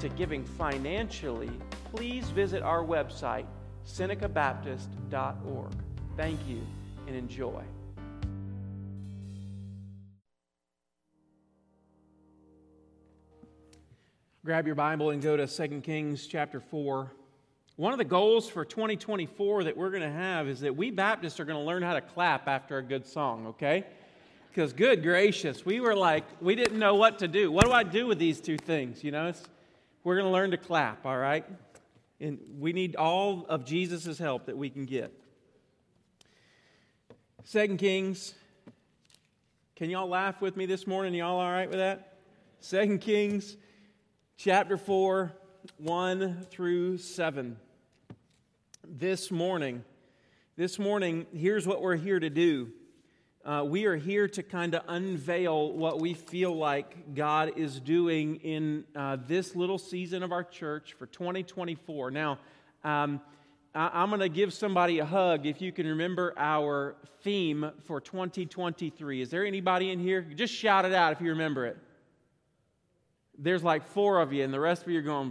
to giving financially, please visit our website, senecabaptist.org. Thank you and enjoy. Grab your Bible and go to 2 Kings chapter 4. One of the goals for 2024 that we're going to have is that we Baptists are going to learn how to clap after a good song, okay? Because, good gracious, we were like, we didn't know what to do. What do I do with these two things? You know, we're going to learn to clap, all right? And we need all of Jesus' help that we can get. Second Kings. Can y'all laugh with me this morning? Y'all all right with that? Second Kings chapter 4, 1 through 7. This morning, this morning, here's what we're here to do. Uh, we are here to kind of unveil what we feel like God is doing in uh, this little season of our church for 2024. Now, um, I- am going to give somebody a hug if you can remember our theme for 2023. Is there anybody in here? Just shout it out if you remember it. There's like four of you, and the rest of you are going.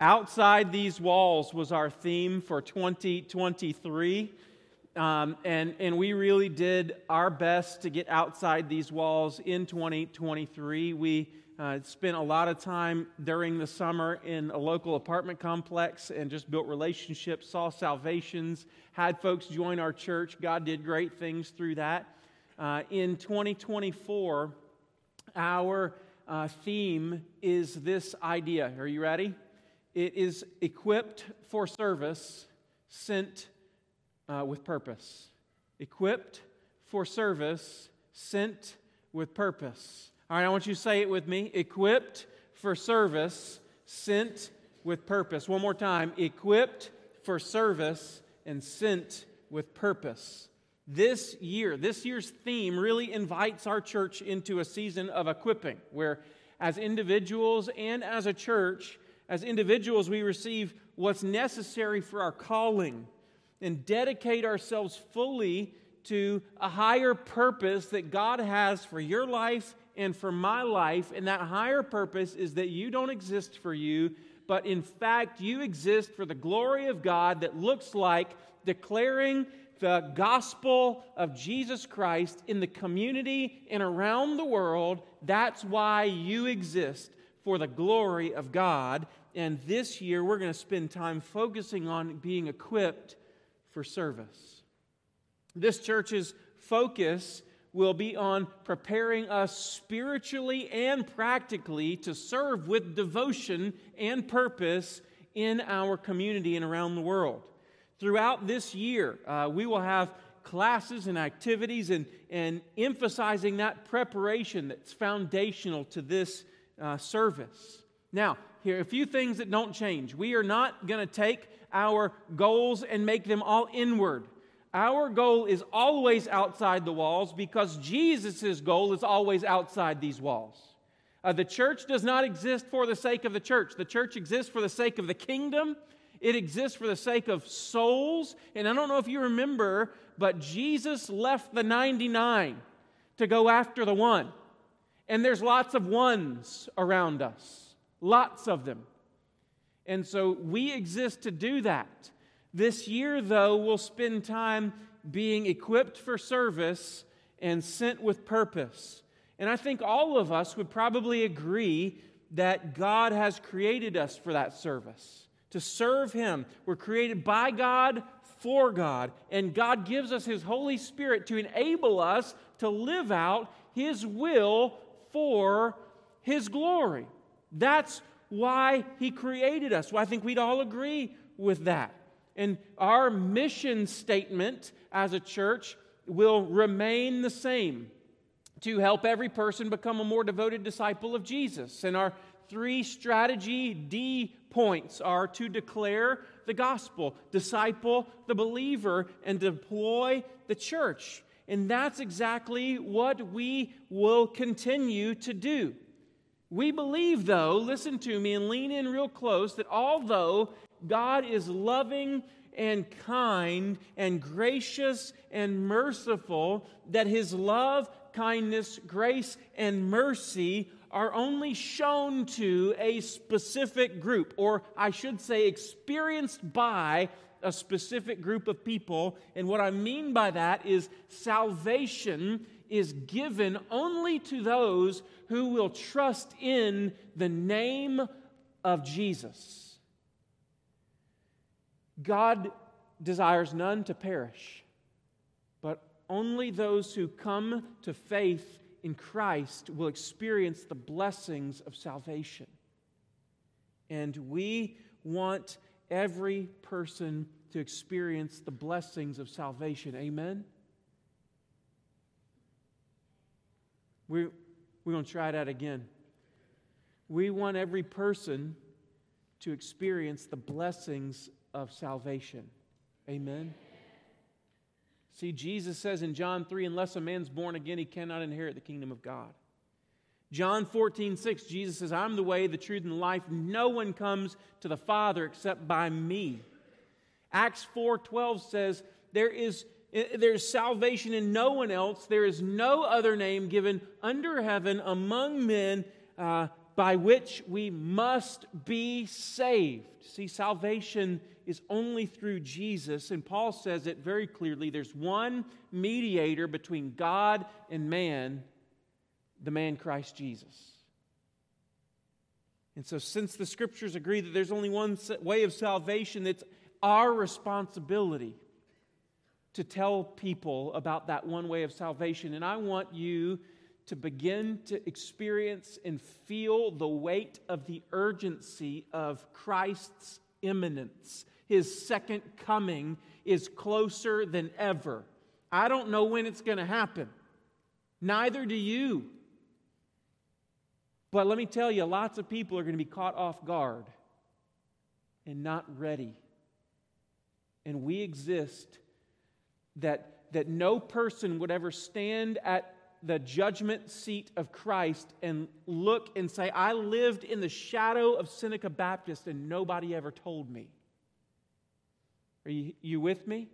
Outside these walls was our theme for 2023. Um, and, and we really did our best to get outside these walls in 2023. We uh, spent a lot of time during the summer in a local apartment complex and just built relationships, saw salvations, had folks join our church. God did great things through that. Uh, in 2024, our uh, theme is this idea. Are you ready? It is equipped for service, sent uh, with purpose. Equipped for service, sent with purpose. All right, I want you to say it with me. Equipped for service, sent with purpose. One more time. Equipped for service and sent with purpose. This year, this year's theme really invites our church into a season of equipping where, as individuals and as a church, as individuals, we receive what's necessary for our calling and dedicate ourselves fully to a higher purpose that God has for your life and for my life. And that higher purpose is that you don't exist for you, but in fact, you exist for the glory of God that looks like declaring the gospel of Jesus Christ in the community and around the world. That's why you exist for the glory of God. And this year, we're going to spend time focusing on being equipped for service. This church's focus will be on preparing us spiritually and practically to serve with devotion and purpose in our community and around the world. Throughout this year, uh, we will have classes and activities and, and emphasizing that preparation that's foundational to this uh, service. Now, here, are a few things that don't change. We are not going to take our goals and make them all inward. Our goal is always outside the walls because Jesus' goal is always outside these walls. Uh, the church does not exist for the sake of the church. The church exists for the sake of the kingdom. It exists for the sake of souls. And I don't know if you remember, but Jesus left the 99 to go after the one. And there's lots of ones around us, lots of them. And so we exist to do that. This year, though, we'll spend time being equipped for service and sent with purpose. And I think all of us would probably agree that God has created us for that service, to serve Him. We're created by God, for God, and God gives us His Holy Spirit to enable us to live out His will for His glory. That's why He created us. Well, I think we'd all agree with that. And our mission statement as a church will remain the same to help every person become a more devoted disciple of Jesus. And our three strategy D points are to declare the gospel, disciple the believer, and deploy the church. And that's exactly what we will continue to do. We believe, though, listen to me and lean in real close, that although God is loving and kind and gracious and merciful, that his love, kindness, grace, and mercy are only shown to a specific group, or I should say, experienced by a specific group of people. And what I mean by that is salvation is given only to those who will trust in the name of Jesus. God desires none to perish, but only those who come to faith in Christ will experience the blessings of salvation. And we want every person to experience the blessings of salvation. Amen? We're, we're going to try that again. We want every person to experience the blessings of salvation. Amen? See, Jesus says in John 3 unless a man's born again, he cannot inherit the kingdom of God. John 14, 6, Jesus says, I'm the way, the truth, and the life. No one comes to the Father except by me. Acts 4, 12 says, There is there's salvation in no one else. There is no other name given under heaven among men uh, by which we must be saved. See, salvation is only through Jesus, and Paul says it very clearly. There's one mediator between God and man, the man Christ Jesus. And so, since the scriptures agree that there's only one way of salvation, it's our responsibility to tell people about that one way of salvation. And I want you to begin to experience and feel the weight of the urgency of Christ's imminence. His second coming is closer than ever. I don't know when it's going to happen. Neither do you. But let me tell you, lots of people are going to be caught off guard and not ready. And we exist that, that no person would ever stand at the judgment seat of Christ and look and say, I lived in the shadow of Seneca Baptist and nobody ever told me. Are you, you with me?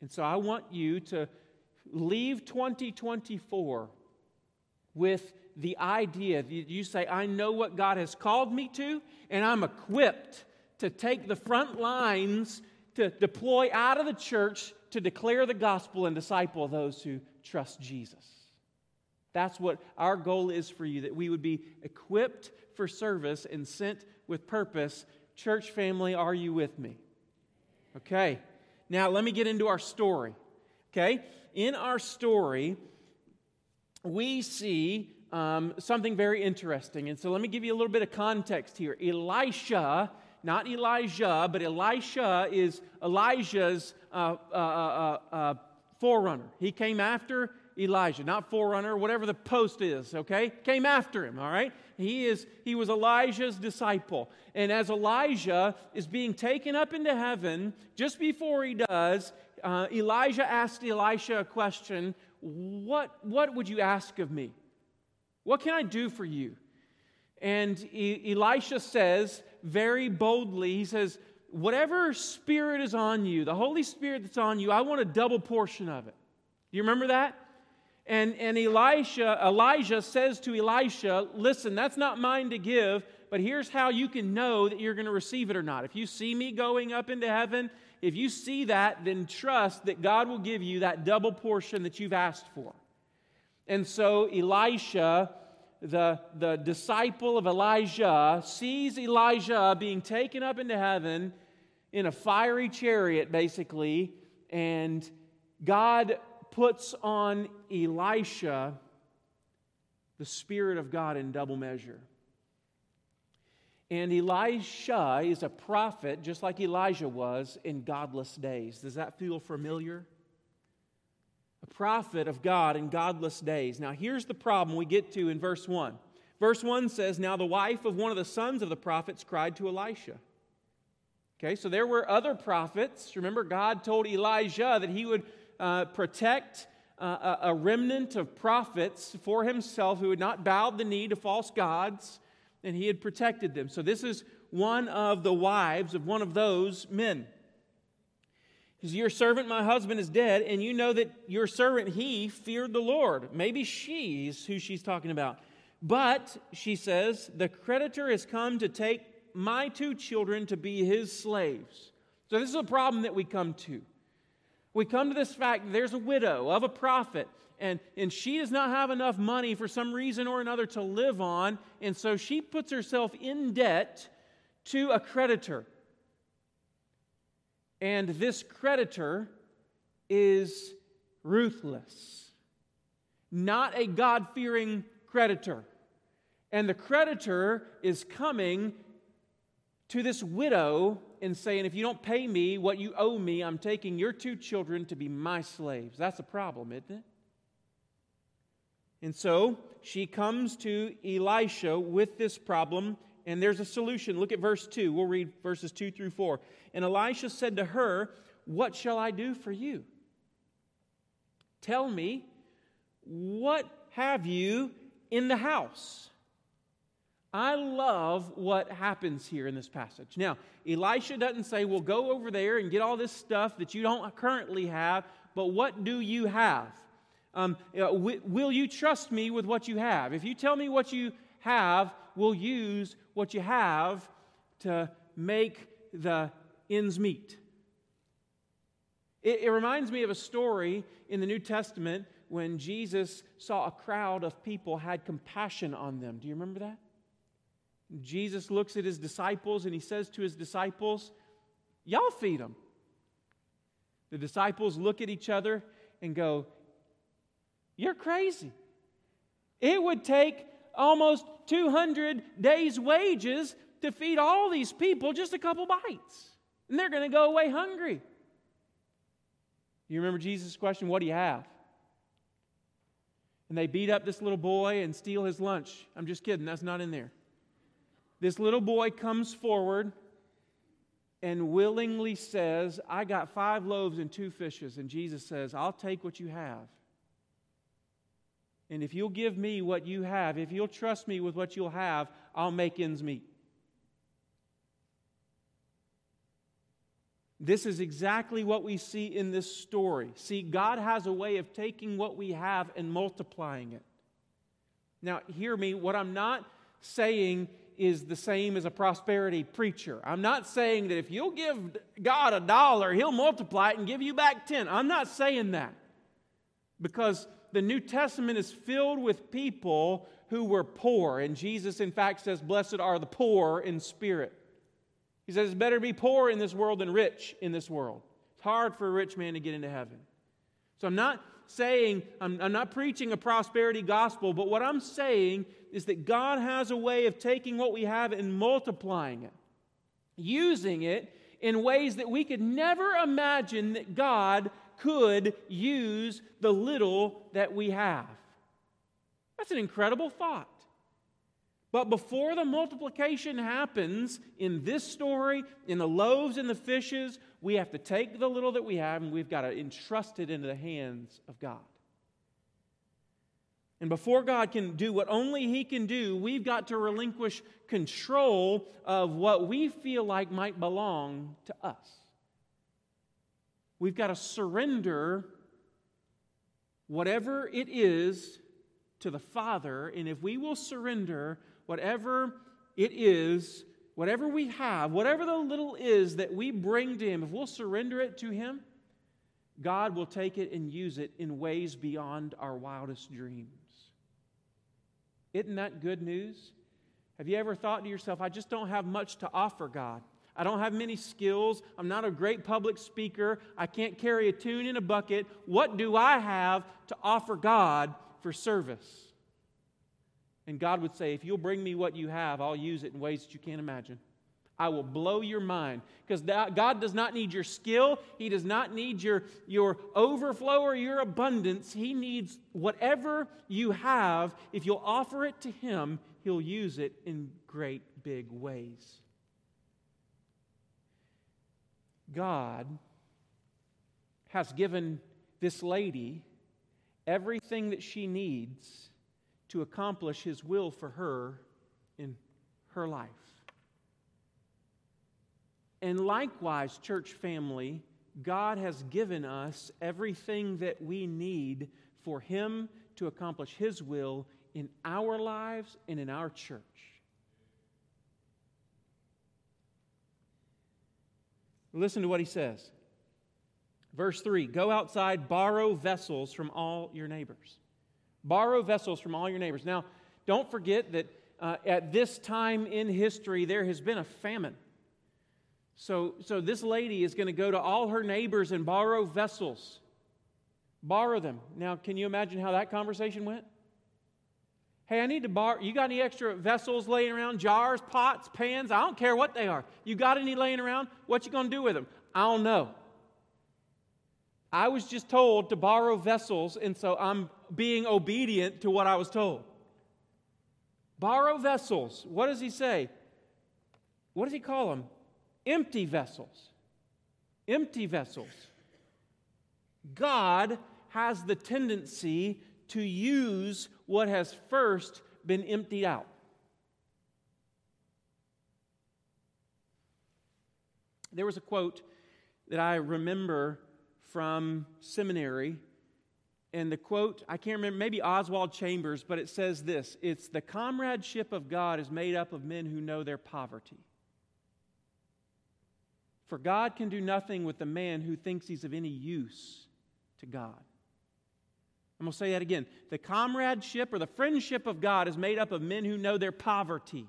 And so I want you to leave 2024 with the idea that you say, I know what God has called me to, and I'm equipped to take the front lines to deploy out of the church to declare the gospel and disciple those who trust Jesus. That's what our goal is for you, that we would be equipped for service and sent with purpose. Church family, are you with me? Okay, now let me get into our story. Okay, in our story, we see um, something very interesting. And so let me give you a little bit of context here. Elisha, not Elijah, but Elisha is Elijah's uh, uh, uh, uh, forerunner. He came after Elijah, not forerunner, whatever the post is, okay? Came after him, all right? He is he was Elijah's disciple. And as Elijah is being taken up into heaven, just before he does, uh, Elijah asked Elisha a question what, what would you ask of me? What can I do for you? And e- Elisha says very boldly, he says, Whatever spirit is on you, the Holy Spirit that's on you, I want a double portion of it. Do you remember that? And, and Elisha, Elijah says to Elisha, Listen, that's not mine to give, but here's how you can know that you're going to receive it or not. If you see me going up into heaven if you see that, then trust that God will give you that double portion that you've asked for. And so Elisha, the, the disciple of Elijah, sees Elijah being taken up into heaven in a fiery chariot, basically, and God puts on Elisha the Spirit of God in double measure. And Elisha is a prophet, just like Elijah was in godless days. Does that feel familiar? A prophet of God in godless days. Now, here's the problem we get to in verse 1. Verse 1 says, Now the wife of one of the sons of the prophets cried to Elisha. Okay, so there were other prophets. Remember, God told Elijah that he would uh, protect uh, a remnant of prophets for himself who had not bowed the knee to false gods, and he had protected them. So this is one of the wives of one of those men. Because your servant, my husband, is dead, and you know that your servant, he feared the Lord. Maybe she's who she's talking about. But, she says, the creditor has come to take my two children to be his slaves. So, this is a problem that we come to. We come to this fact there's a widow of a prophet, and, and she does not have enough money for some reason or another to live on, and so she puts herself in debt to a creditor. And this creditor is ruthless, not a God fearing creditor. And the creditor is coming to this widow and saying, If you don't pay me what you owe me, I'm taking your two children to be my slaves. That's a problem, isn't it? And so she comes to Elisha with this problem, and there's a solution. Look at verse 2. We'll read verses 2 through 4. And Elisha said to her, What shall I do for you? Tell me, what have you in the house? I love what happens here in this passage. Now, Elisha doesn't say, well, go over there and get all this stuff that you don't currently have, but what do you have? Um, w- will you trust me with what you have? If you tell me what you have, we'll use what you have to make the ends meet. It, it reminds me of a story in the New Testament when Jesus saw a crowd of people, had compassion on them. Do you remember that? Jesus looks at his disciples and he says to his disciples, Y'all feed them. The disciples look at each other and go, You're crazy. It would take almost 200 days' wages to feed all these people just a couple bites. And they're going to go away hungry. You remember Jesus' question, What do you have? And they beat up this little boy and steal his lunch. I'm just kidding, that's not in there this little boy comes forward and willingly says, I got five loaves and two fishes. And Jesus says, I'll take what you have. And if you'll give me what you have, if you'll trust me with what you'll have, I'll make ends meet. This is exactly what we see in this story. See, God has a way of taking what we have and multiplying it. Now, hear me, what I'm not saying is the same as a prosperity preacher. I'm not saying that if you'll give God a dollar, He'll multiply it and give you back 10. I'm not saying that. Because the New Testament is filled with people who were poor. And Jesus, in fact, says, Blessed are the poor in spirit. He says, It's better to be poor in this world than rich in this world. It's hard for a rich man to get into heaven. So I'm not saying, I'm, I'm not preaching a prosperity gospel, but what I'm saying is that God has a way of taking what we have and multiplying it, using it in ways that we could never imagine that God could use the little that we have. That's an incredible thought. But before the multiplication happens in this story, in the loaves and the fishes, we have to take the little that we have and we've got to entrust it into the hands of God. And before God can do what only He can do, we've got to relinquish control of what we feel like might belong to us. We've got to surrender whatever it is to the Father. And if we will surrender whatever it is, whatever we have, whatever the little is that we bring to Him, if we'll surrender it to Him, God will take it and use it in ways beyond our wildest dreams. Isn't that good news? Have you ever thought to yourself, I just don't have much to offer God? I don't have many skills. I'm not a great public speaker. I can't carry a tune in a bucket. What do I have to offer God for service? And God would say, If you'll bring me what you have, I'll use it in ways that you can't imagine. I will blow your mind. Because God does not need your skill, He does not need your, your overflow or your abundance. He needs whatever you have. If you'll offer it to Him, He'll use it in great big ways. God has given this lady everything that she needs to accomplish His will for her in her life. And likewise, church family, God has given us everything that we need for Him to accomplish His will in our lives and in our church. Listen to what He says. Verse 3 Go outside, borrow vessels from all your neighbors. Borrow vessels from all your neighbors. Now, don't forget that uh, at this time in history, there has been a famine. So, so this lady is going to go to all her neighbors and borrow vessels. Borrow them. Now, can you imagine how that conversation went? Hey, I need to borrow. You got any extra vessels laying around? Jars, pots, pans? I don't care what they are. You got any laying around? What you going to do with them? I don't know. I was just told to borrow vessels, and so I'm being obedient to what I was told. Borrow vessels. What does he say? What does he call them? empty vessels. Empty vessels. God has the tendency to use what has first been emptied out. There was a quote that I remember from seminary, and the quote, I can't remember, maybe Oswald Chambers, but it says this It's the comradeship of God is made up of men who know their poverty. For God can do nothing with the man who thinks he's of any use to God. I'm going to say that again. The comradeship or the friendship of God is made up of men who know their poverty.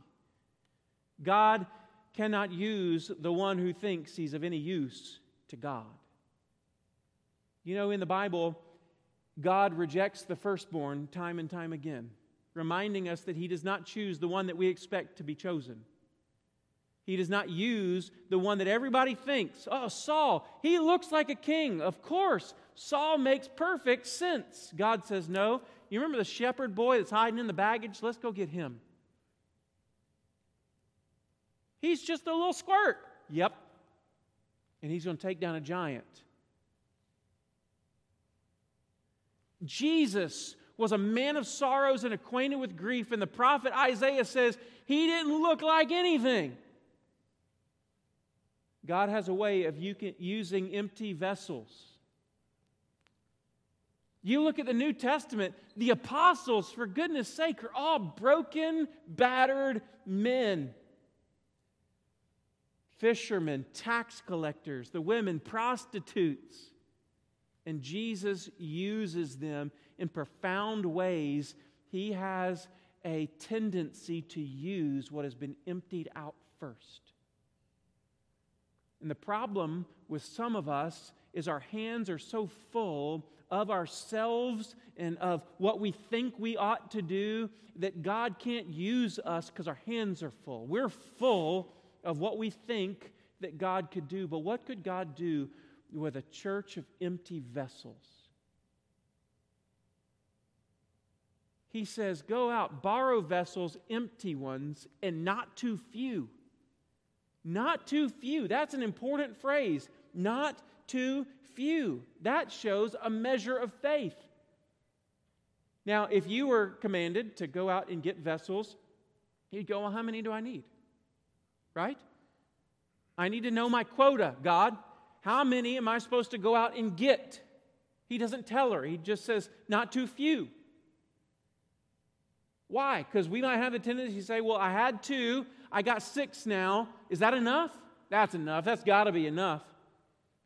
God cannot use the one who thinks he's of any use to God. You know, in the Bible, God rejects the firstborn time and time again, reminding us that he does not choose the one that we expect to be chosen. He does not use the one that everybody thinks. Oh, Saul, he looks like a king. Of course, Saul makes perfect sense. God says, No. You remember the shepherd boy that's hiding in the baggage? Let's go get him. He's just a little squirt. Yep. And he's going to take down a giant. Jesus was a man of sorrows and acquainted with grief, and the prophet Isaiah says he didn't look like anything. God has a way of using empty vessels. You look at the New Testament, the apostles, for goodness sake, are all broken, battered men. Fishermen, tax collectors, the women, prostitutes. And Jesus uses them in profound ways. He has a tendency to use what has been emptied out first. And the problem with some of us is our hands are so full of ourselves and of what we think we ought to do that God can't use us because our hands are full. We're full of what we think that God could do. But what could God do with a church of empty vessels? He says, Go out, borrow vessels, empty ones, and not too few. Not too few. That's an important phrase. Not too few. That shows a measure of faith. Now, if you were commanded to go out and get vessels, you'd go, Well, how many do I need? Right? I need to know my quota, God. How many am I supposed to go out and get? He doesn't tell her, he just says, Not too few. Why? Because we might have a tendency to say, Well, I had two, I got six now. Is that enough? That's enough. That's got to be enough.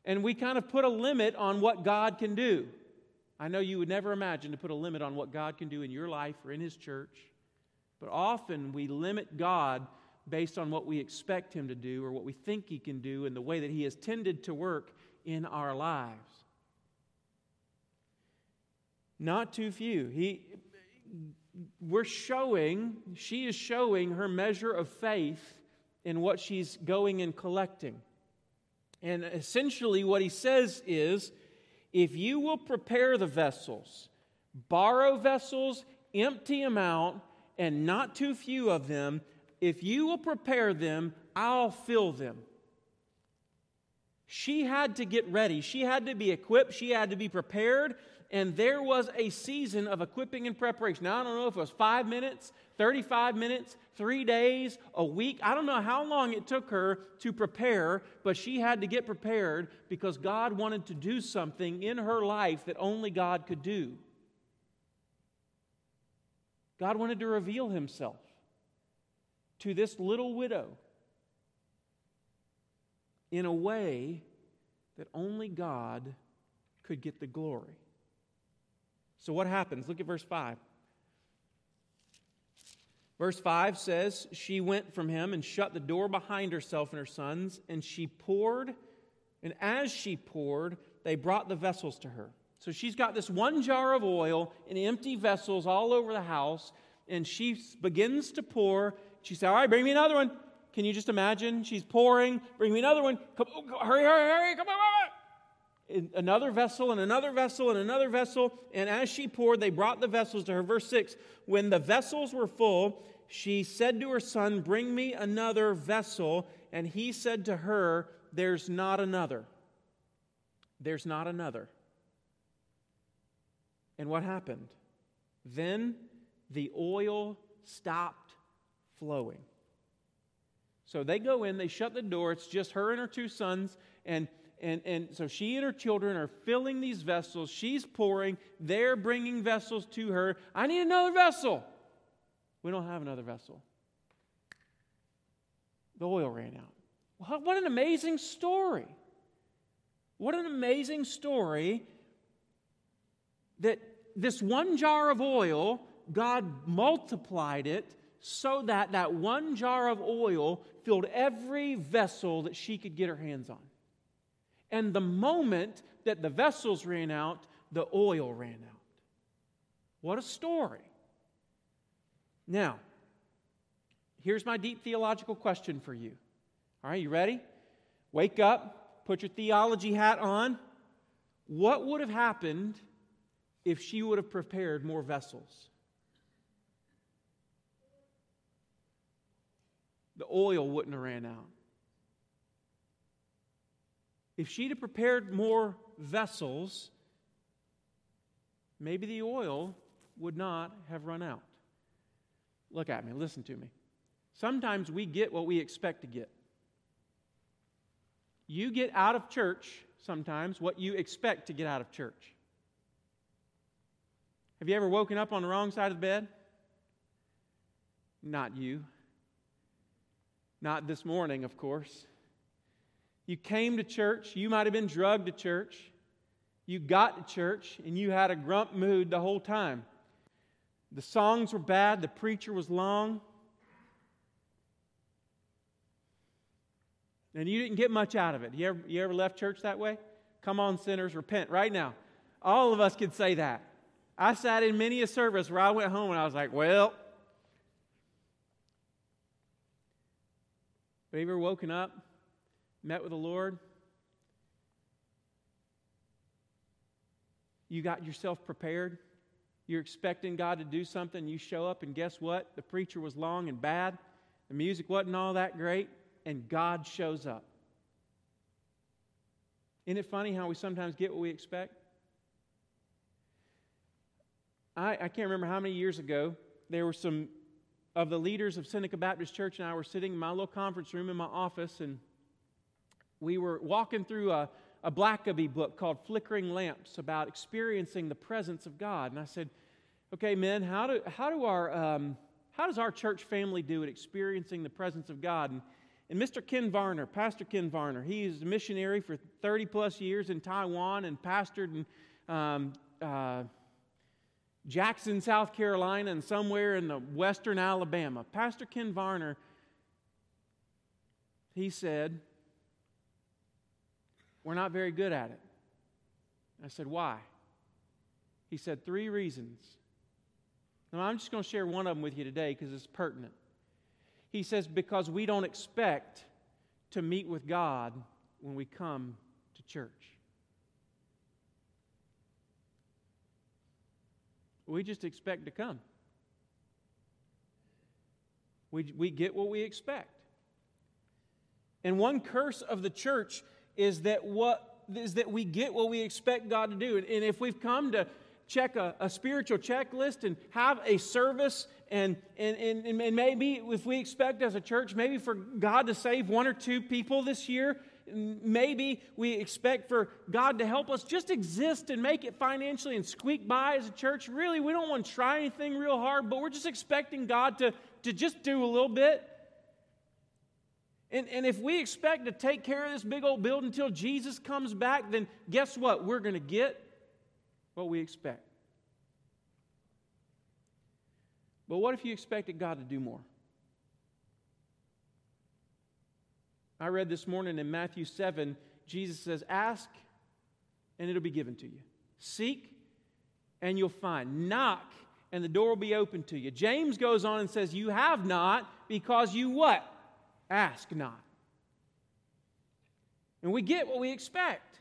And we kind of put a limit on what God can do. I know you would never imagine to put a limit on what God can do in your life or in His church, but often we limit God based on what we expect Him to do or what we think He can do and the way that He has tended to work in our lives. Not too few. He, we're showing, she is showing her measure of faith in what she's going and collecting. And essentially, what he says is if you will prepare the vessels, borrow vessels, empty them out, and not too few of them, if you will prepare them, I'll fill them. She had to get ready. She had to be equipped. She had to be prepared. And there was a season of equipping and preparation. Now, I don't know if it was five minutes, 35 minutes, three days, a week. I don't know how long it took her to prepare, but she had to get prepared because God wanted to do something in her life that only God could do. God wanted to reveal himself to this little widow in a way that only God could get the glory. So, what happens? Look at verse 5. Verse 5 says, She went from him and shut the door behind herself and her sons, and she poured, and as she poured, they brought the vessels to her. So she's got this one jar of oil and empty vessels all over the house, and she begins to pour. She said, All right, bring me another one. Can you just imagine? She's pouring, bring me another one. Come, oh, hurry, hurry, hurry, come on. Another vessel and another vessel and another vessel. And as she poured, they brought the vessels to her. Verse 6 When the vessels were full, she said to her son, Bring me another vessel. And he said to her, There's not another. There's not another. And what happened? Then the oil stopped flowing. So they go in, they shut the door. It's just her and her two sons. And, and, and so she and her children are filling these vessels. She's pouring. They're bringing vessels to her. I need another vessel. We don't have another vessel. The oil ran out. What an amazing story. What an amazing story that this one jar of oil, God multiplied it so that that one jar of oil filled every vessel that she could get her hands on. And the moment that the vessels ran out, the oil ran out. What a story. Now, here's my deep theological question for you. All right, you ready? Wake up, put your theology hat on. What would have happened if she would have prepared more vessels? The oil wouldn't have ran out. If she'd have prepared more vessels, maybe the oil would not have run out. Look at me, listen to me. Sometimes we get what we expect to get. You get out of church sometimes what you expect to get out of church. Have you ever woken up on the wrong side of the bed? Not you. Not this morning, of course. You came to church, you might have been drugged to church. You got to church, and you had a grump mood the whole time. The songs were bad, the preacher was long. And you didn't get much out of it. You ever, you ever left church that way? Come on, sinners, repent right now. All of us could say that. I sat in many a service where I went home and I was like, well, Have you ever woken up, met with the Lord? You got yourself prepared. You're expecting God to do something. You show up, and guess what? The preacher was long and bad. The music wasn't all that great, and God shows up. Isn't it funny how we sometimes get what we expect? I, I can't remember how many years ago, there were some of the leaders of Seneca Baptist Church and I were sitting in my little conference room in my office, and we were walking through a, a Blackaby book called Flickering Lamps about experiencing the presence of God. And I said, okay, men, how, do, how, do our, um, how does our church family do at experiencing the presence of God? And, and Mr. Ken Varner, Pastor Ken Varner, he is a missionary for 30 plus years in Taiwan and pastored in um, uh, Jackson, South Carolina, and somewhere in the western Alabama. Pastor Ken Varner, he said, We're not very good at it. I said, Why? He said, Three reasons. And I'm just going to share one of them with you today because it's pertinent. He says, Because we don't expect to meet with God when we come to church. We just expect to come. We, we get what we expect. And one curse of the church is that what is that we get what we expect God to do. And, if we've come to check a, a, spiritual checklist and have a service and, and, and, and maybe if we expect as a church maybe for god to save one or two people this year maybe we expect for god to help us just exist and make it financially and squeak by as a church really we don't want to try anything real hard but we're just expecting god to, to just do a little bit and, and if we expect to take care of this big old building until jesus comes back then guess what we're going to get what we expect. But what if you expected God to do more? I read this morning in Matthew 7, Jesus says, Ask and it'll be given to you. Seek and you'll find. Knock and the door will be open to you. James goes on and says, You have not because you what? Ask not. And we get what we expect.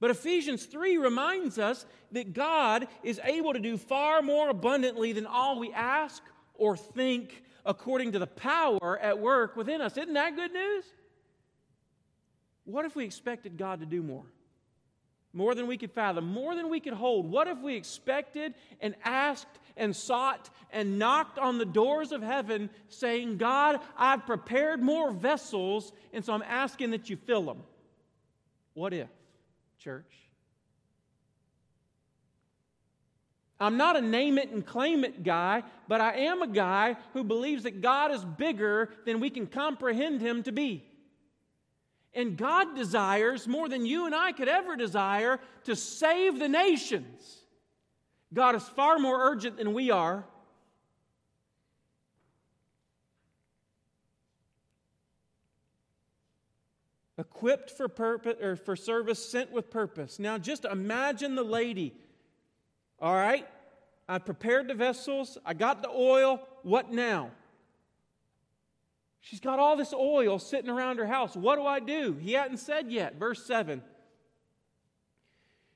But Ephesians 3 reminds us that God is able to do far more abundantly than all we ask or think according to the power at work within us. Isn't that good news? What if we expected God to do more? More than we could fathom, more than we could hold. What if we expected and asked and sought and knocked on the doors of heaven saying, God, I've prepared more vessels, and so I'm asking that you fill them? What if? church. I'm not a name it and claim it guy, but I am a guy who believes that God is bigger than we can comprehend him to be. And God desires more than you and I could ever desire to save the nations. God is far more urgent than we are. equipped for purpose or for service, sent with purpose. Now just imagine the lady. All right, I prepared the vessels, I got the oil. What now? She's got all this oil sitting around her house. What do I do? He hadn't said yet. Verse 7.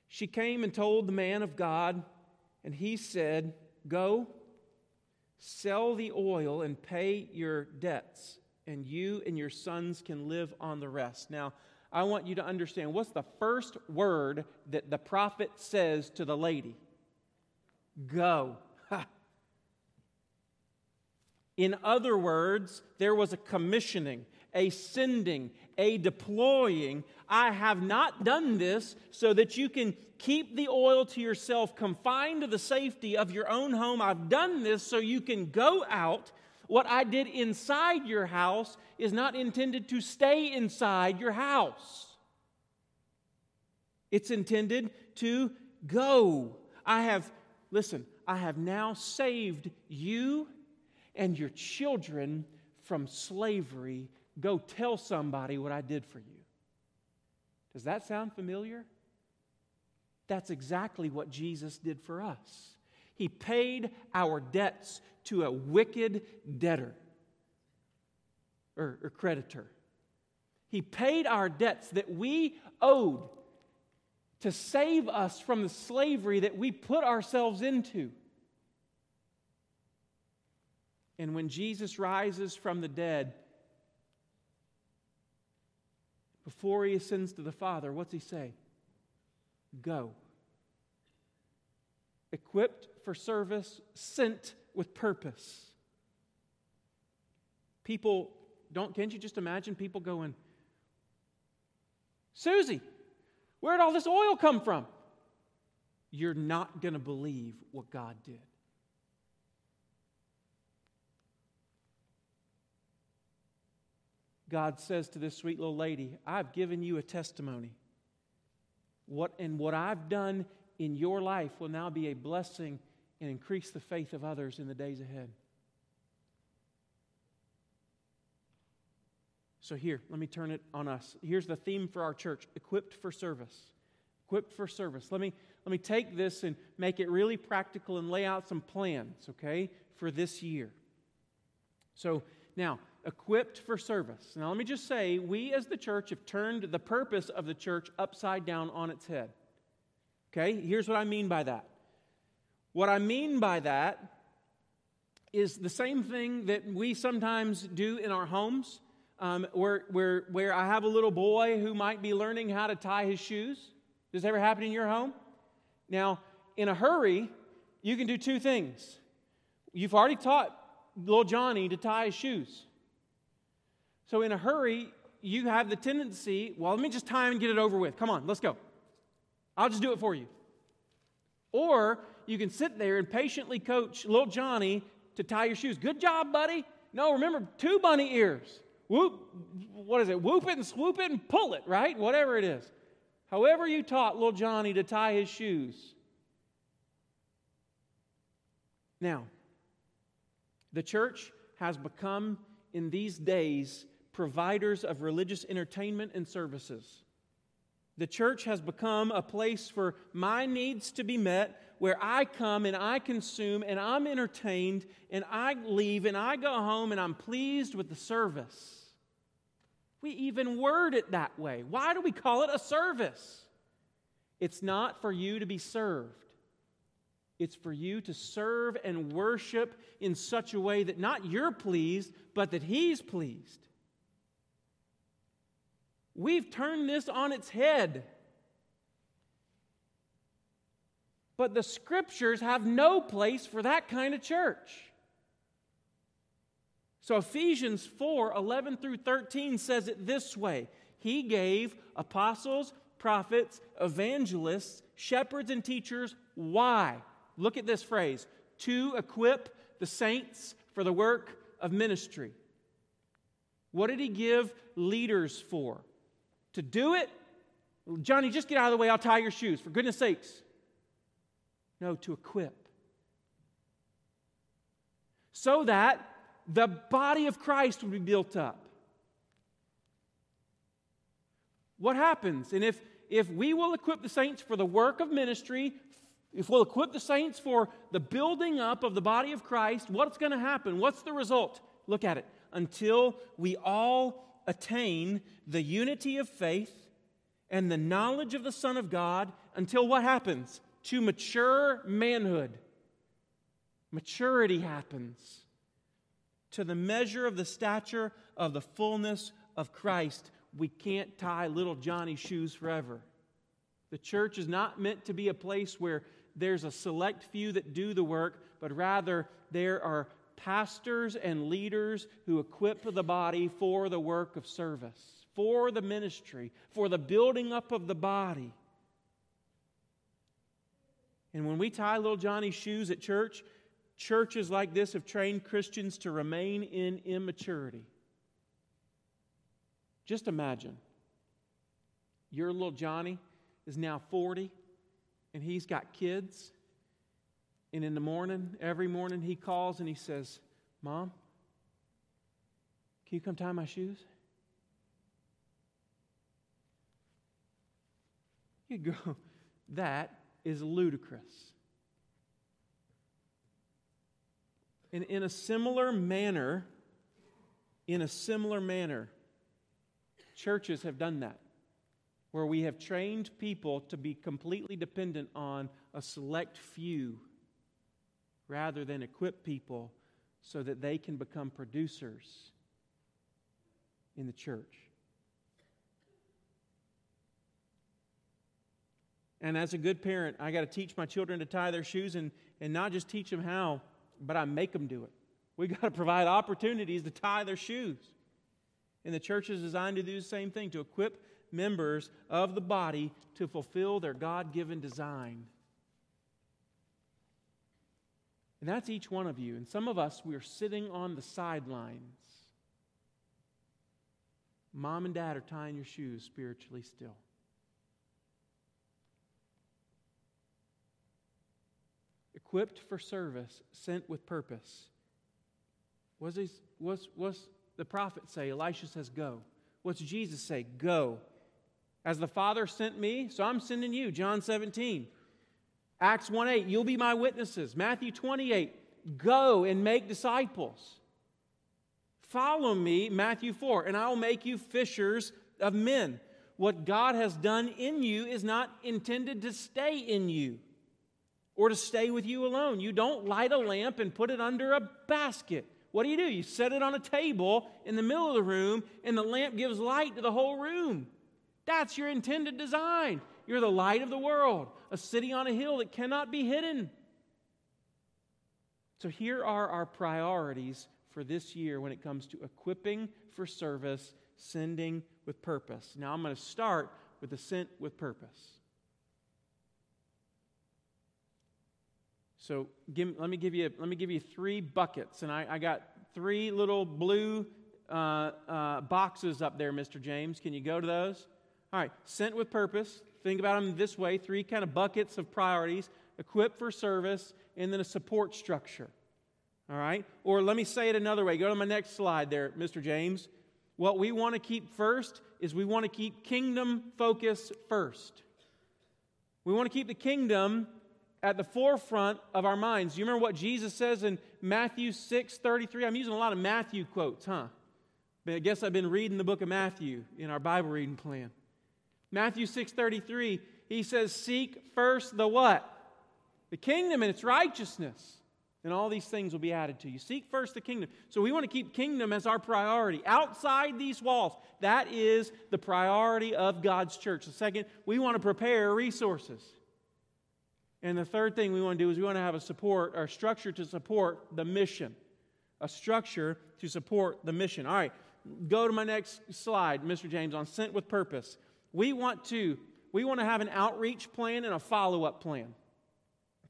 She came and told the man of God, and he said, Go, sell the oil and pay your debts and you and your sons can live on the rest. Now, I want you to understand what's the first word that the prophet says to the lady? Go. In other words, there was a commissioning, a sending, a deploying. I have not done this so that you can keep the oil to yourself, confined to the safety of your own home. I've done this so you can go out what I did inside your house is not intended to stay inside your house. It's intended to go. I have, listen, I have now saved you and your children from slavery. Go tell somebody what I did for you. Does that sound familiar? That's exactly what Jesus did for us. He paid our debts to a wicked debtor or, or creditor. He paid our debts that we owed to save us from the slavery that we put ourselves into. And when Jesus rises from the dead, before he ascends to the Father, what's he say? Go. Equipped for service, sent with purpose. People don't, can't you just imagine people going, Susie, where'd all this oil come from? You're not going to believe what God did. God says to this sweet little lady, I've given you a testimony. What, and what I've done in your life will now be a blessing and increase the faith of others in the days ahead. So, here, let me turn it on us. Here's the theme for our church equipped for service. Equipped for service. Let me, let me take this and make it really practical and lay out some plans, okay, for this year. So now, equipped for service. Now, let me just say, we as the church have turned the purpose of the church upside down on its head. Okay, here's what I mean by that. What I mean by that is the same thing that we sometimes do in our homes, um, where, where, where I have a little boy who might be learning how to tie his shoes. Does this ever happen in your home? Now, in a hurry, you can do two things. You've already taught little Johnny to tie his shoes. So, in a hurry, you have the tendency, well, let me just him and get it over with. Come on, let's go. I'll just do it for you. Or you can sit there and patiently coach little Johnny to tie your shoes. Good job, buddy. No, remember, two bunny ears. Whoop, what is it? Whoop it and swoop it and pull it, right? Whatever it is. However, you taught little Johnny to tie his shoes. Now, the church has become, in these days, providers of religious entertainment and services. The church has become a place for my needs to be met, where I come and I consume and I'm entertained and I leave and I go home and I'm pleased with the service. We even word it that way. Why do we call it a service? It's not for you to be served. It's for you to serve and worship in such a way that not you're pleased, but that He's pleased. We've turned this on its head. But the scriptures have no place for that kind of church. So Ephesians 4 11 through 13 says it this way He gave apostles, prophets, evangelists, shepherds, and teachers. Why? Look at this phrase to equip the saints for the work of ministry. What did he give leaders for? To do it? Johnny, just get out of the way. I'll tie your shoes, for goodness sakes. No, to equip. So that the body of Christ would be built up. What happens? And if, if we will equip the saints for the work of ministry, if we'll equip the saints for the building up of the body of Christ, what's going to happen? What's the result? Look at it. Until we all attain the unity of faith and the knowledge of the Son of God, until what happens? To mature manhood. Maturity happens. To the measure of the stature of the fullness of Christ, we can't tie little Johnny's shoes forever. The church is not meant to be a place where there's a select few that do the work, but rather there are pastors and leaders who equip the body for the work of service, for the ministry, for the building up of the body. And when we tie little Johnny's shoes at church, churches like this have trained Christians to remain in immaturity. Just imagine your little Johnny is now 40 and he's got kids. And in the morning, every morning, he calls and he says, Mom, can you come tie my shoes? You go, that is ludicrous. And in a similar manner, in a similar manner, churches have done that where we have trained people to be completely dependent on a select few rather than equip people so that they can become producers in the church. And as a good parent, I got to teach my children to tie their shoes and, and not just teach them how, but I make them do it. We got to provide opportunities to tie their shoes. And the church is designed to do the same thing to equip members of the body to fulfill their God given design. And that's each one of you. And some of us, we're sitting on the sidelines. Mom and dad are tying your shoes spiritually still. Equipped for service, sent with purpose. What's, he, was, was the prophet say? Elisha says, Go. What's Jesus say? Go. As the Father sent me, so I'm sending you. John 17. Acts 1 8, you'll be my witnesses. Matthew 28, go and make disciples. Follow me, Matthew 4, and I will make you fishers of men. What God has done in you is not intended to stay in you or to stay with you alone. You don't light a lamp and put it under a basket. What do you do? You set it on a table in the middle of the room, and the lamp gives light to the whole room. That's your intended design. You're the light of the world, a city on a hill that cannot be hidden. So, here are our priorities for this year when it comes to equipping for service, sending with purpose. Now, I'm going to start with the sent with purpose. So give, let, me give you, let me give you three buckets. And I, I got three little blue uh, uh, boxes up there, Mr. James. Can you go to those? All right, sent with purpose. Think about them this way three kind of buckets of priorities equipped for service, and then a support structure. All right? Or let me say it another way. Go to my next slide there, Mr. James. What we want to keep first is we want to keep kingdom focus first. We want to keep the kingdom at the forefront of our minds. You remember what Jesus says in Matthew 6 33? I'm using a lot of Matthew quotes, huh? But I guess I've been reading the book of Matthew in our Bible reading plan. Matthew 6:33, he says, Seek first the what? The kingdom and its righteousness and all these things will be added to you. Seek first the kingdom. So we want to keep kingdom as our priority. Outside these walls, that is the priority of God's church. The second, we want to prepare resources. And the third thing we want to do is we want to have a support or structure to support the mission. A structure to support the mission. All right, go to my next slide, Mr. James, on sent with purpose. We want to we want to have an outreach plan and a follow-up plan.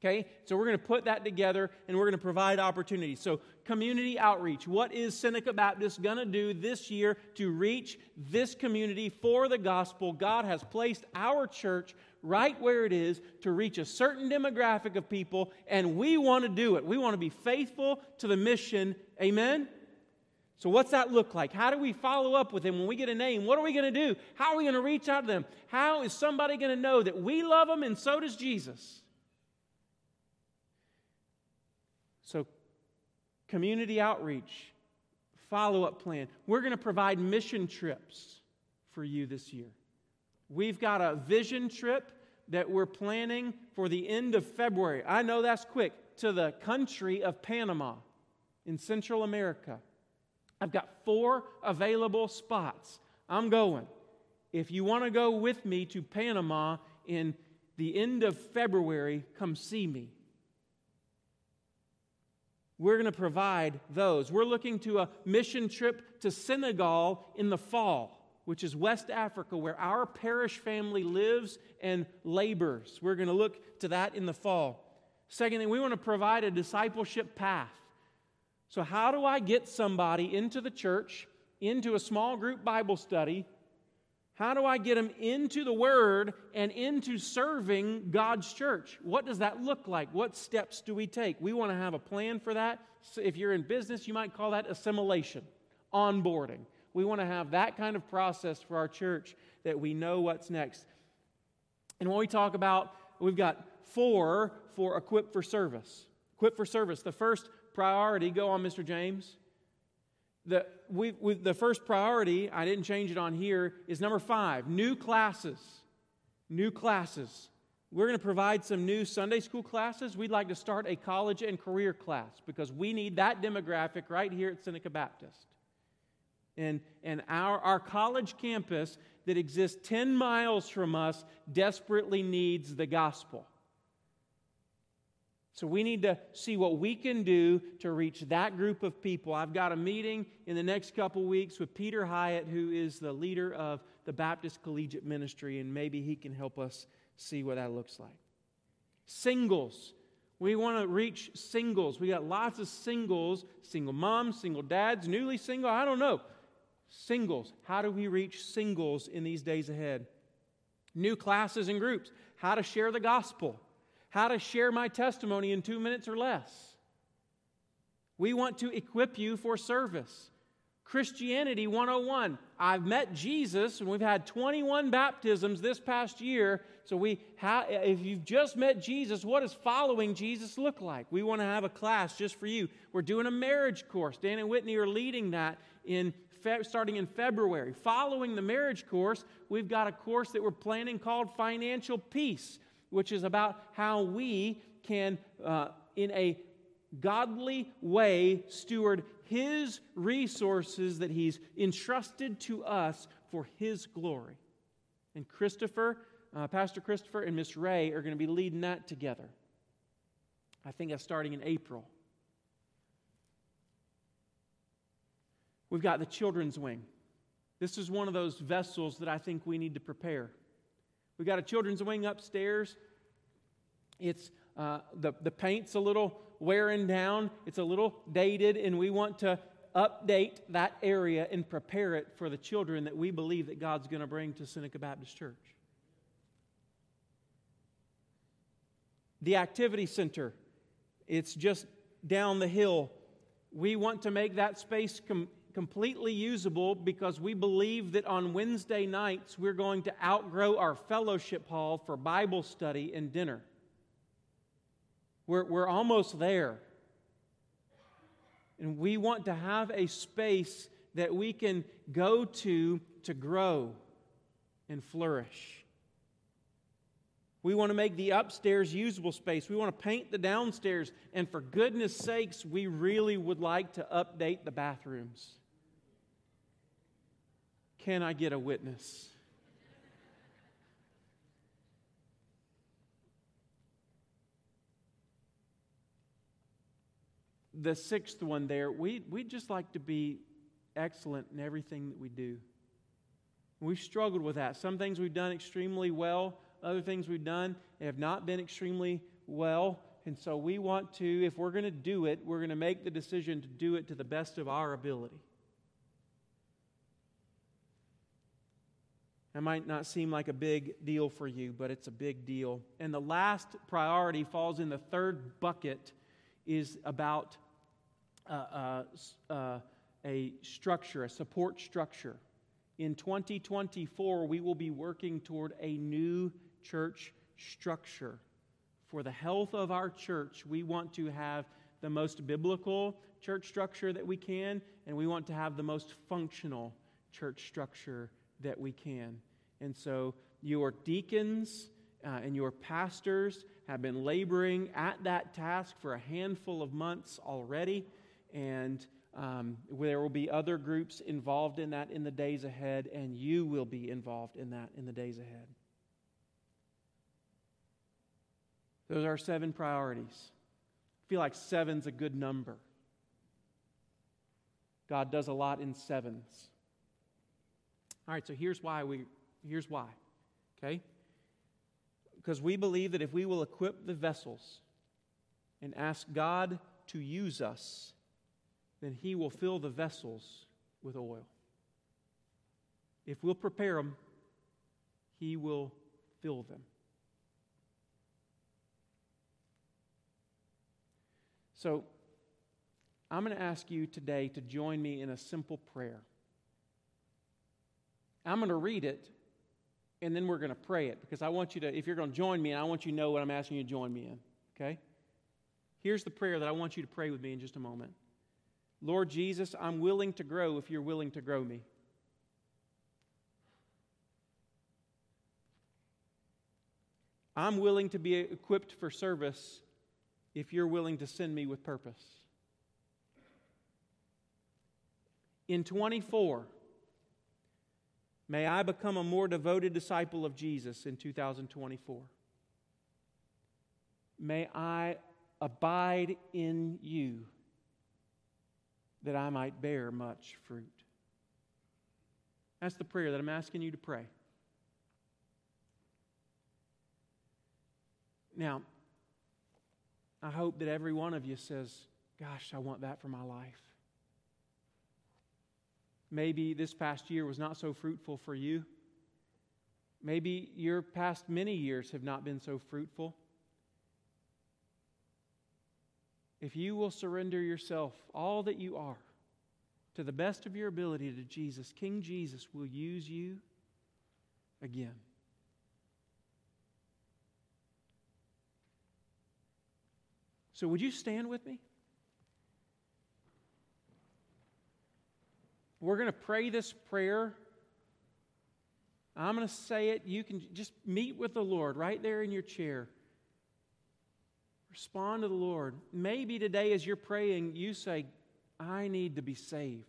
Okay? So we're going to put that together and we're going to provide opportunities. So, community outreach. What is Seneca Baptist going to do this year to reach this community for the gospel? God has placed our church right where it is to reach a certain demographic of people, and we want to do it. We want to be faithful to the mission. Amen? So, what's that look like? How do we follow up with them when we get a name? What are we going to do? How are we going to reach out to them? How is somebody going to know that we love them and so does Jesus? So, community outreach, follow up plan. We're going to provide mission trips for you this year. We've got a vision trip that we're planning for the end of February. I know that's quick to the country of Panama in Central America. I've got four available spots. I'm going. If you want to go with me to Panama in the end of February, come see me we're going to provide those. We're looking to a mission trip to Senegal in the fall, which is West Africa, where our parish family lives and labors. We're going to look to that in the fall. Second thing, we want to provide a discipleship path. So, how do I get somebody into the church, into a small group Bible study, how do I get them into the Word and into serving God's church? What does that look like? What steps do we take? We want to have a plan for that. So if you're in business, you might call that assimilation, onboarding. We want to have that kind of process for our church that we know what's next. And when we talk about, we've got four for equip for service. Equip for service. The first priority, go on, Mr. James the, we, we, the first priority, I didn't change it on here, is number five new classes. New classes. We're going to provide some new Sunday school classes. We'd like to start a college and career class because we need that demographic right here at Seneca Baptist. And, and our, our college campus that exists 10 miles from us desperately needs the gospel. So we need to see what we can do to reach that group of people. I've got a meeting in the next couple weeks with Peter Hyatt, who is the leader of the Baptist Collegiate Ministry, and maybe he can help us see what that looks like. Singles. We want to reach singles. We got lots of singles, single moms, single dads, newly single, I don't know. Singles. How do we reach singles in these days ahead? New classes and groups. How to share the gospel how to share my testimony in two minutes or less. We want to equip you for service. Christianity 101. I've met Jesus, and we've had 21 baptisms this past year. So, we ha- if you've just met Jesus, what does following Jesus look like? We want to have a class just for you. We're doing a marriage course. Dan and Whitney are leading that in fe- starting in February. Following the marriage course, we've got a course that we're planning called Financial Peace, which is about how we can, uh, in a godly way, steward His resources that He's entrusted to us for His glory. And Christopher, uh, Pastor Christopher, and Miss Ray are going to be leading that together. I think that's starting in April. We've got the children's wing. This is one of those vessels that I think we need to prepare. We've got a children's wing upstairs. It's uh, the, the paint's a little wearing down, it's a little dated, and we want to update that area and prepare it for the children that we believe that God's going to bring to Seneca Baptist Church. The activity center, it's just down the hill. We want to make that space completely usable because we believe that on Wednesday nights we're going to outgrow our fellowship hall for Bible study and dinner. We're, we're almost there. And we want to have a space that we can go to to grow and flourish. We want to make the upstairs usable space. We want to paint the downstairs. And for goodness sakes, we really would like to update the bathrooms. Can I get a witness? the sixth one there, we, we just like to be excellent in everything that we do. We've struggled with that. Some things we've done extremely well, other things we've done have not been extremely well. And so we want to, if we're going to do it, we're going to make the decision to do it to the best of our ability. That might not seem like a big deal for you, but it's a big deal. And the last priority falls in the third bucket is about uh, uh, uh, a structure, a support structure. In 2024, we will be working toward a new church structure. For the health of our church, we want to have the most biblical church structure that we can, and we want to have the most functional church structure that we can. And so, your deacons uh, and your pastors have been laboring at that task for a handful of months already and um, there will be other groups involved in that in the days ahead, and you will be involved in that in the days ahead. Those are seven priorities. I feel like seven's a good number. God does a lot in sevens. All right, so here's why we here's why. Okay? Because we believe that if we will equip the vessels and ask God to use us, then He will fill the vessels with oil. If we'll prepare them, He will fill them. So, I'm going to ask you today to join me in a simple prayer. I'm going to read it, and then we're going to pray it because I want you to, if you're going to join me, and I want you to know what I'm asking you to join me in. Okay? Here's the prayer that I want you to pray with me in just a moment. Lord Jesus, I'm willing to grow if you're willing to grow me. I'm willing to be equipped for service if you're willing to send me with purpose. In 24, may I become a more devoted disciple of Jesus in 2024. May I abide in you that I might bear much fruit. That's the prayer that I'm asking you to pray. Now, I hope that every one of you says, Gosh, I want that for my life. Maybe this past year was not so fruitful for you. Maybe your past many years have not been so fruitful. if you will surrender yourself, all that you are, to the best of your ability to Jesus, King Jesus will use you again. So, would you stand with me? We're going to pray this prayer. I'm going to say it. You can just meet with the Lord right there in your chair. Respond to the Lord. Maybe today, as you're praying, you say, I need to be saved.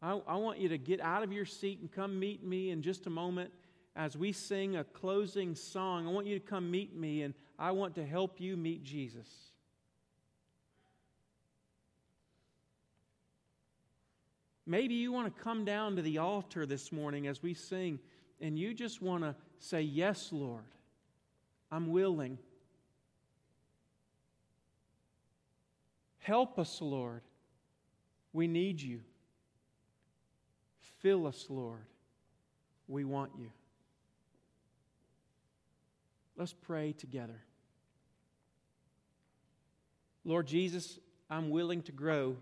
I, I, want you to get out of your seat and come meet me in just a moment as we sing a closing song. I want you to come meet me, and I want to help you meet Jesus. Maybe you want to come down to the altar this morning as we sing, and you just want to say, Yes, Lord, I'm willing. Help us, Lord. We need you. Fill us, Lord. We want you. Let's pray together. Lord Jesus, I'm willing to grow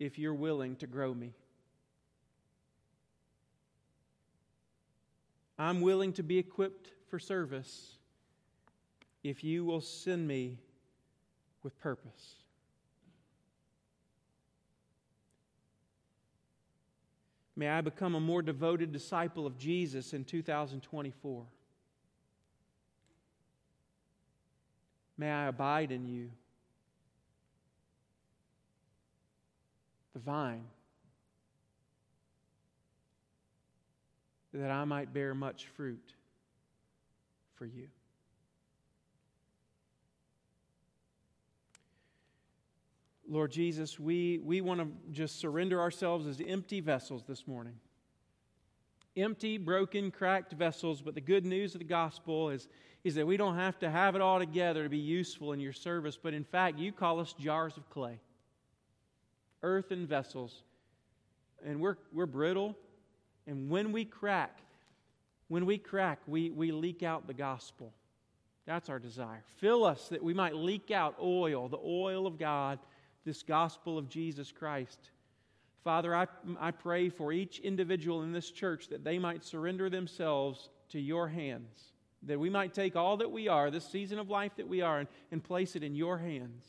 if you're willing to grow me. I'm willing to be equipped for service if you will send me with purpose. May I become a more devoted disciple of Jesus in 2024. May I abide in you. The vine, that I might bear much fruit for you. Lord Jesus, we, we want to just surrender ourselves as empty vessels this morning. Empty, broken, cracked vessels, but the good news of the gospel is, is that we don't have to have it all together to be useful in your service, but in fact, you call us jars of clay, earthen vessels. And we're, we're brittle, and when we crack, when we crack, we, we leak out the gospel. That's our desire. Fill us that we might leak out oil, the oil of God this gospel of Jesus Christ. Father, I, I pray for each individual in this church that they might surrender themselves to your hands, that we might take all that we are, this season of life that we are, and, and place it in your hands,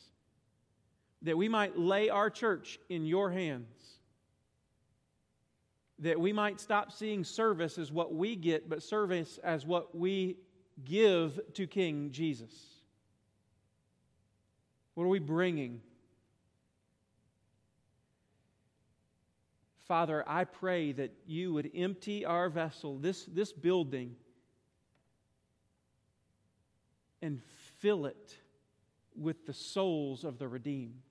that we might lay our church in your hands, that we might stop seeing service as what we get, but service as what we give to King Jesus. What are we bringing? Father, I pray that you would empty our vessel, this, this building, and fill it with the souls of the redeemed.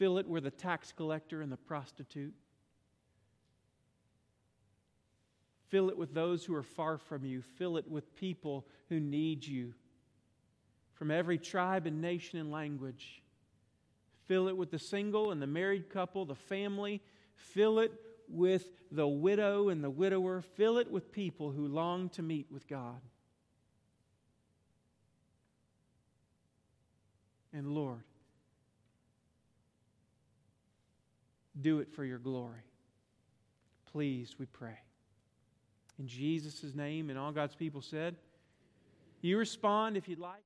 Fill it with the tax collector and the prostitute. Fill it with those who are far from you. Fill it with people who need you from every tribe and nation and language. Fill it with the single and the married couple, the family. Fill it with the widow and the widower. Fill it with people who long to meet with God. And Lord, do it for your glory. Please, we pray. In Jesus' name, and all God's people said, you respond if you'd like.